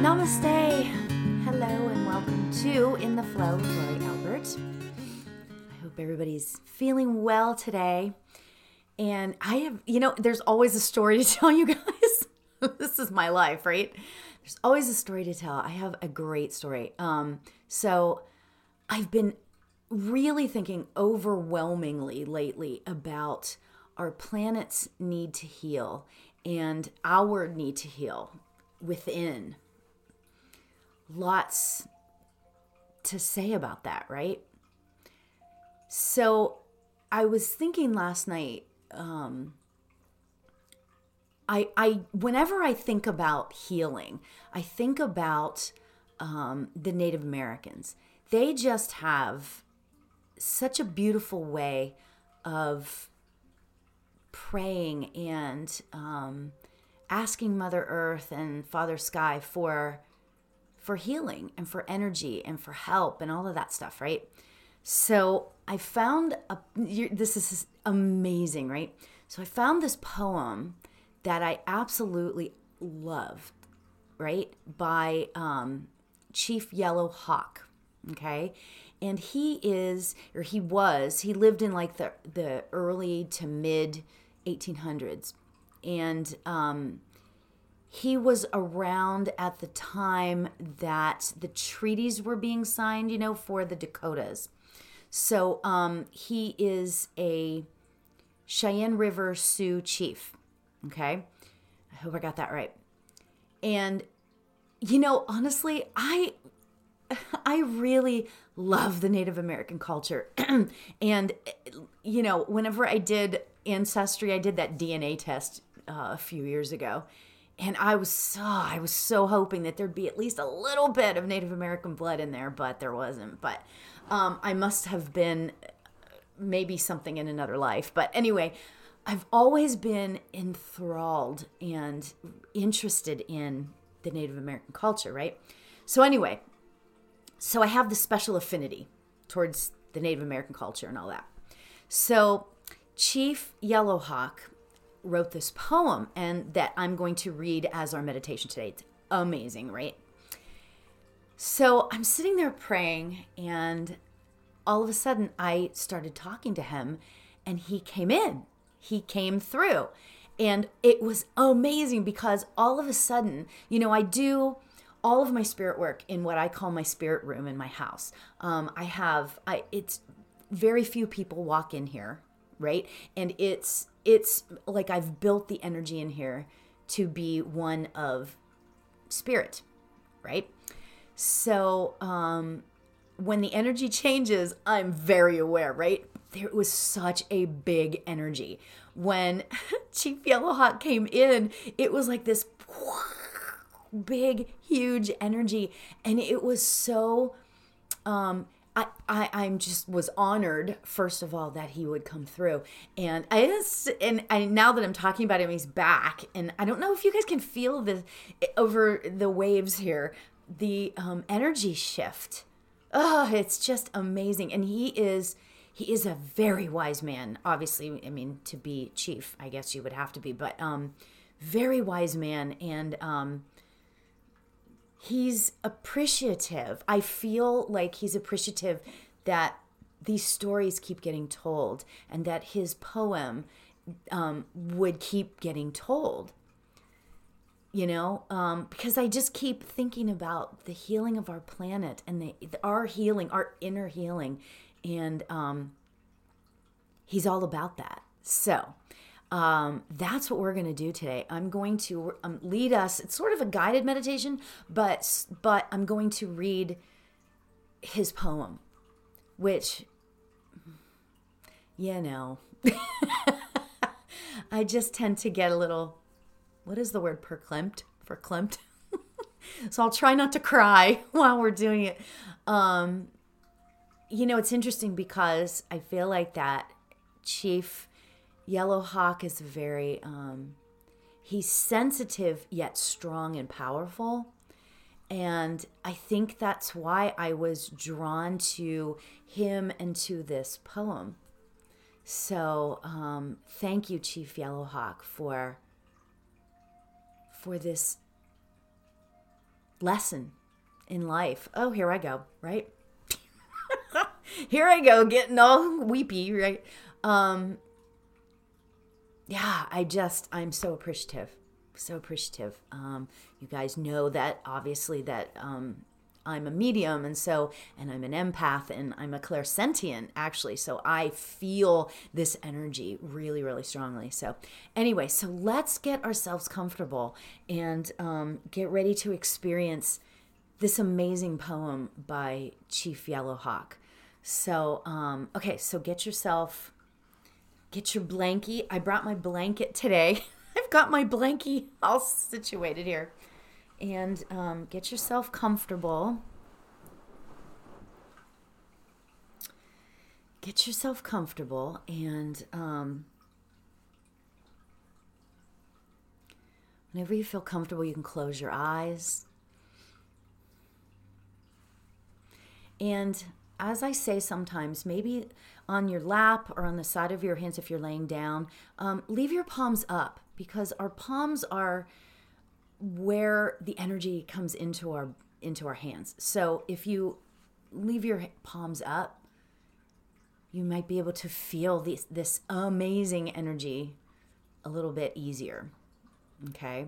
Namaste. Hello and welcome to In the Flow with Lori Albert. I hope everybody's feeling well today. And I have, you know, there's always a story to tell you guys. this is my life, right? There's always a story to tell. I have a great story. Um, so I've been really thinking overwhelmingly lately about our planet's need to heal and our need to heal within. Lots to say about that, right? So I was thinking last night, um, I, I whenever I think about healing, I think about um, the Native Americans. They just have such a beautiful way of praying and um, asking Mother Earth and Father Sky for for healing and for energy and for help and all of that stuff, right? So I found a this is amazing, right? So I found this poem that I absolutely loved, right? By um, Chief Yellow Hawk, okay? And he is, or he was, he lived in like the, the early to mid 1800s. And um, he was around at the time that the treaties were being signed, you know, for the Dakotas. So um, he is a Cheyenne River Sioux chief. Okay. I hope I got that right. And, you know, honestly, I. I really love the Native American culture. and, you know, whenever I did Ancestry, I did that DNA test uh, a few years ago and I was so I was so hoping that there'd be at least a little bit of Native American blood in there, but there wasn't. But um, I must have been maybe something in another life. But anyway, I've always been enthralled and interested in the Native American culture, right? So anyway, so I have this special affinity towards the Native American culture and all that. So Chief Yellowhawk wrote this poem and that I'm going to read as our meditation today. It's amazing, right? So I'm sitting there praying, and all of a sudden I started talking to him, and he came in. He came through. And it was amazing because all of a sudden, you know, I do all of my spirit work in what I call my spirit room in my house. Um, I have, I, it's very few people walk in here, right? And it's it's like I've built the energy in here to be one of spirit, right? So um, when the energy changes, I'm very aware, right? There was such a big energy. When Chief Yellowhawk came in, it was like this big, huge energy. And it was so um, I, I I'm just was honored first of all that he would come through. And I just and I now that I'm talking about him he's back. And I don't know if you guys can feel the over the waves here the um, energy shift. Oh it's just amazing. And he is he is a very wise man obviously. I mean to be chief I guess you would have to be but um very wise man. And um he's appreciative. I feel like he's appreciative that these stories keep getting told and that his poem um, would keep getting told. You know, um, because I just keep thinking about the healing of our planet and the, our healing, our inner healing, and um, he's all about that. So, um, that's what we're going to do today. I'm going to um, lead us. It's sort of a guided meditation, but but I'm going to read his poem, which you know, I just tend to get a little. What is the word? Perklimped. Verklempt. so I'll try not to cry while we're doing it. Um, you know, it's interesting because I feel like that chief Yellow Hawk is very, um, he's sensitive yet strong and powerful. And I think that's why I was drawn to him and to this poem. So um, thank you, Chief Yellow Hawk, for for this lesson in life. Oh, here I go, right? here I go, getting all weepy, right? Um, yeah, I just, I'm so appreciative. So appreciative. Um, you guys know that obviously that um, I'm a medium and so and I'm an empath and I'm a clairsentient actually so I feel this energy really really strongly so anyway so let's get ourselves comfortable and um, get ready to experience this amazing poem by Chief Yellowhawk so um, okay so get yourself get your blankie I brought my blanket today I've got my blankie all situated here and um, get yourself comfortable. Get yourself comfortable and um, whenever you feel comfortable, you can close your eyes. And as I say sometimes, maybe on your lap or on the side of your hands if you're laying down, um, leave your palms up because our palms are where the energy comes into our into our hands. So if you leave your palms up, you might be able to feel this this amazing energy a little bit easier. Okay?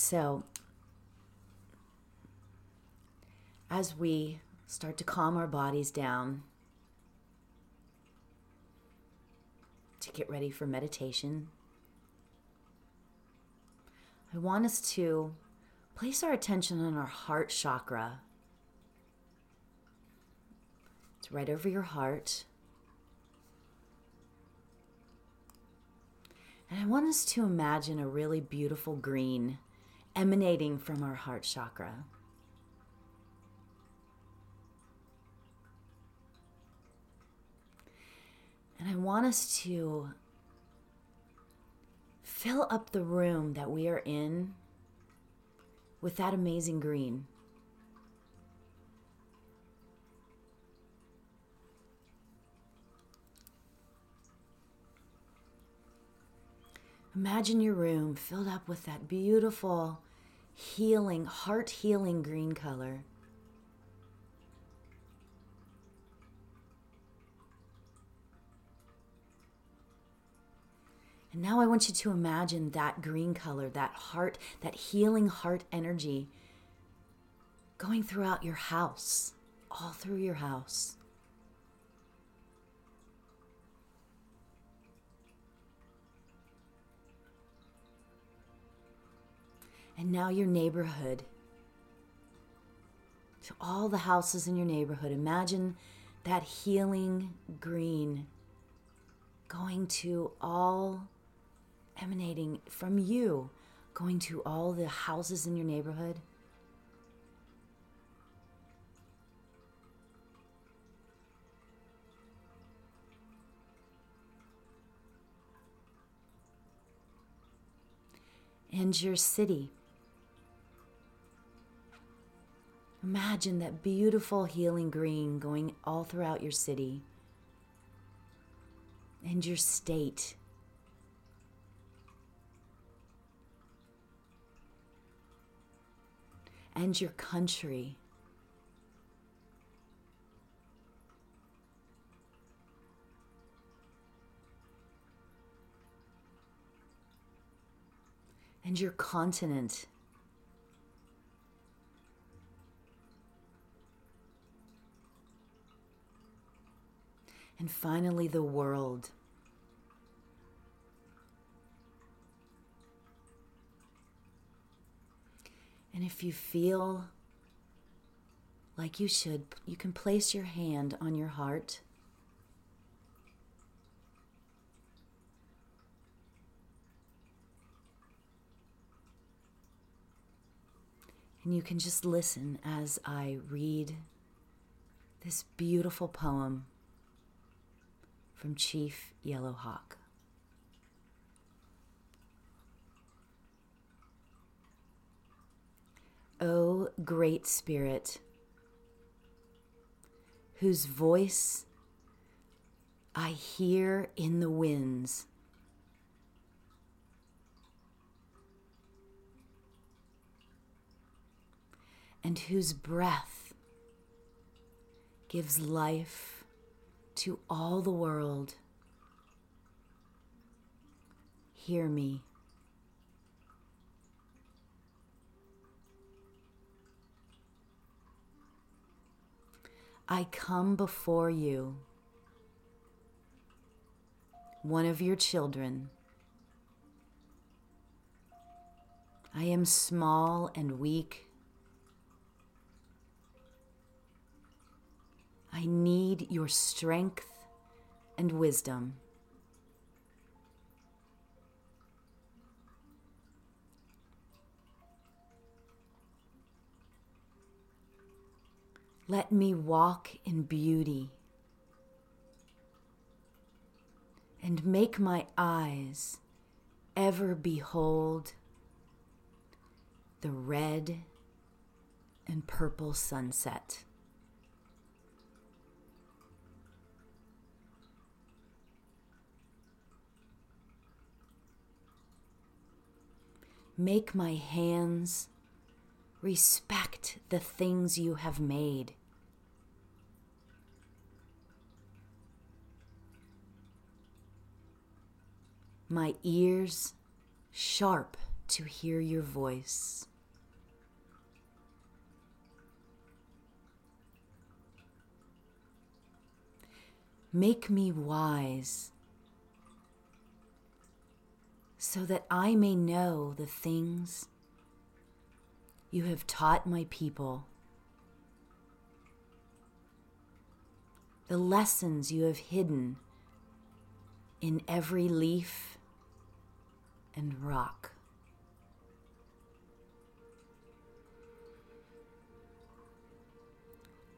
So as we start to calm our bodies down, to get ready for meditation. I want us to place our attention on our heart chakra. It's right over your heart. And I want us to imagine a really beautiful green emanating from our heart chakra. And I want us to fill up the room that we are in with that amazing green. Imagine your room filled up with that beautiful, healing, heart healing green color. And now I want you to imagine that green color, that heart, that healing heart energy going throughout your house, all through your house. And now your neighborhood. To all the houses in your neighborhood, imagine that healing green going to all emanating from you, going to all the houses in your neighborhood. And your city. Imagine that beautiful healing green going all throughout your city and your state. and your country. And your continent. And finally, the world. And if you feel like you should, you can place your hand on your heart. And you can just listen as I read this beautiful poem from Chief Yellow Hawk. O oh, Great Spirit, whose voice I hear in the winds. And whose breath gives life to all the world. Hear me. I come before you, one of your children. I am small and weak. I need your strength and wisdom. Let me walk in beauty and make my eyes ever behold the red and purple sunset. Make my hands respect the things you have made. my ears sharp to hear your voice. Make me wise so that I may know the things you have taught my people, the lessons you have hidden in every leaf and rock.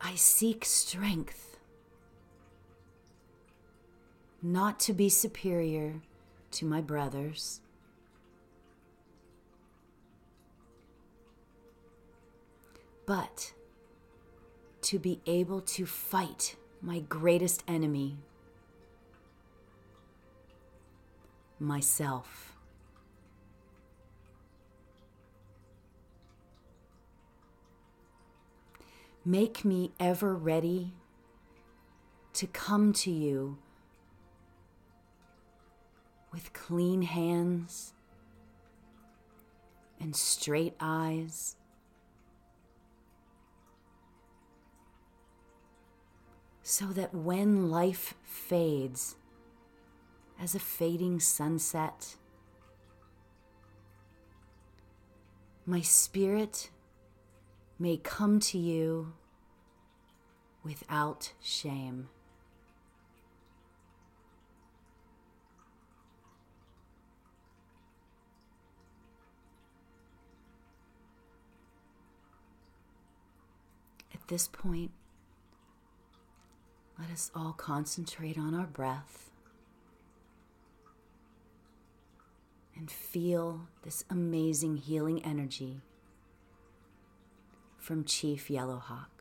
I seek strength, not to be superior to my brothers. But to be able to fight my greatest enemy, myself. Make me ever ready to come to you with clean hands and straight eyes. So that when life fades as a fading sunset, my spirit may come to you without shame. At this point, let us all concentrate on our breath and feel this amazing healing energy from Chief Yellowhawk.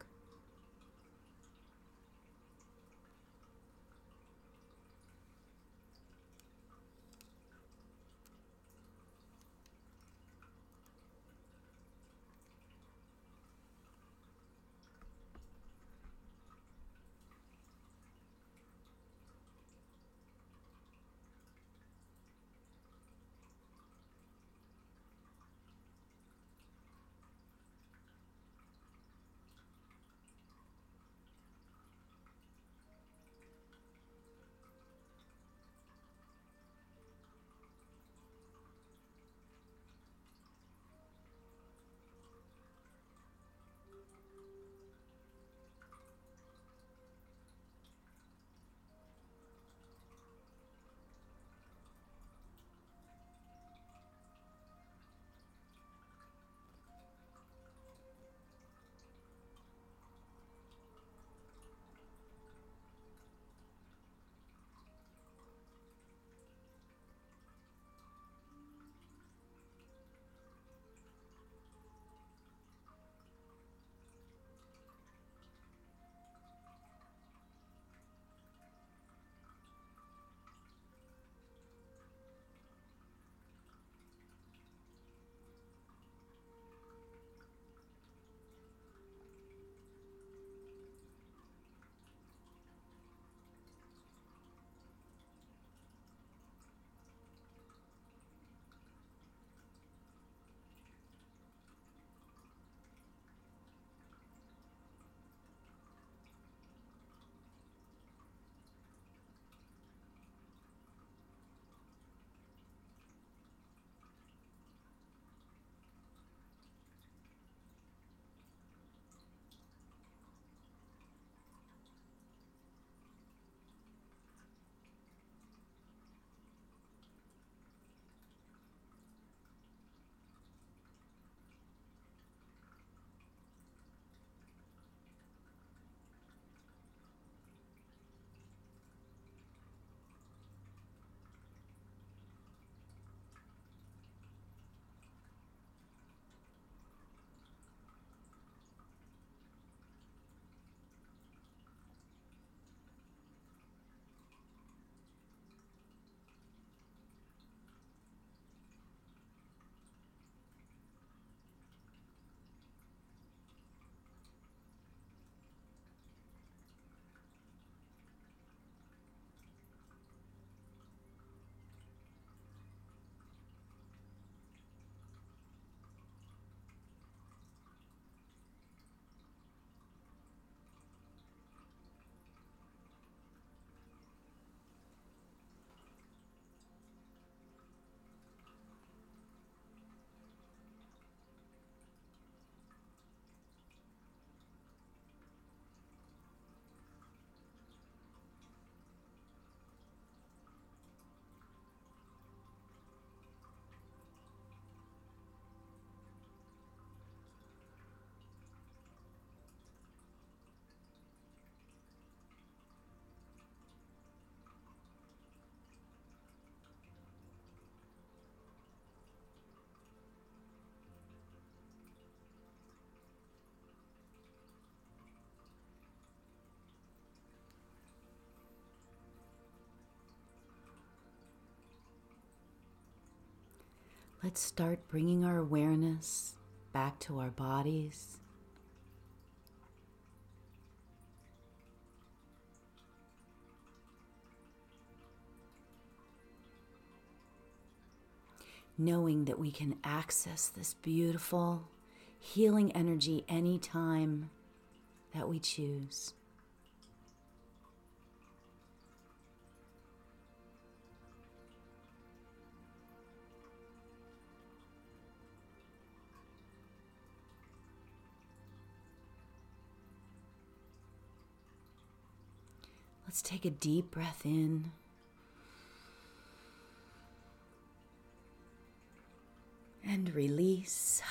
Let's start bringing our awareness back to our bodies. Knowing that we can access this beautiful healing energy anytime that we choose. Let's take a deep breath in. And release.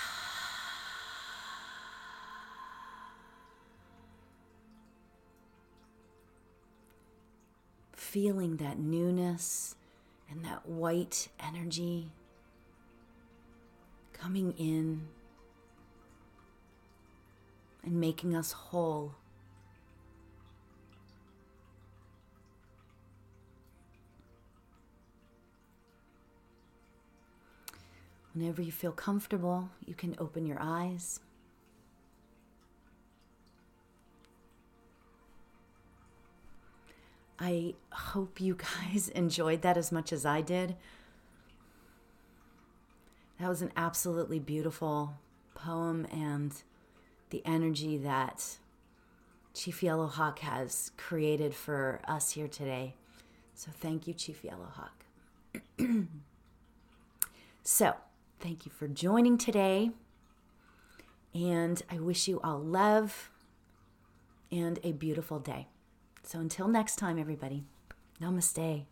Feeling that newness and that white energy coming in and making us whole. Whenever you feel comfortable, you can open your eyes. I hope you guys enjoyed that as much as I did. That was an absolutely beautiful poem and the energy that Chief Yellow Hawk has created for us here today. So thank you, Chief Yellowhawk. so, Thank you for joining today. And I wish you all love and a beautiful day. So until next time, everybody, namaste.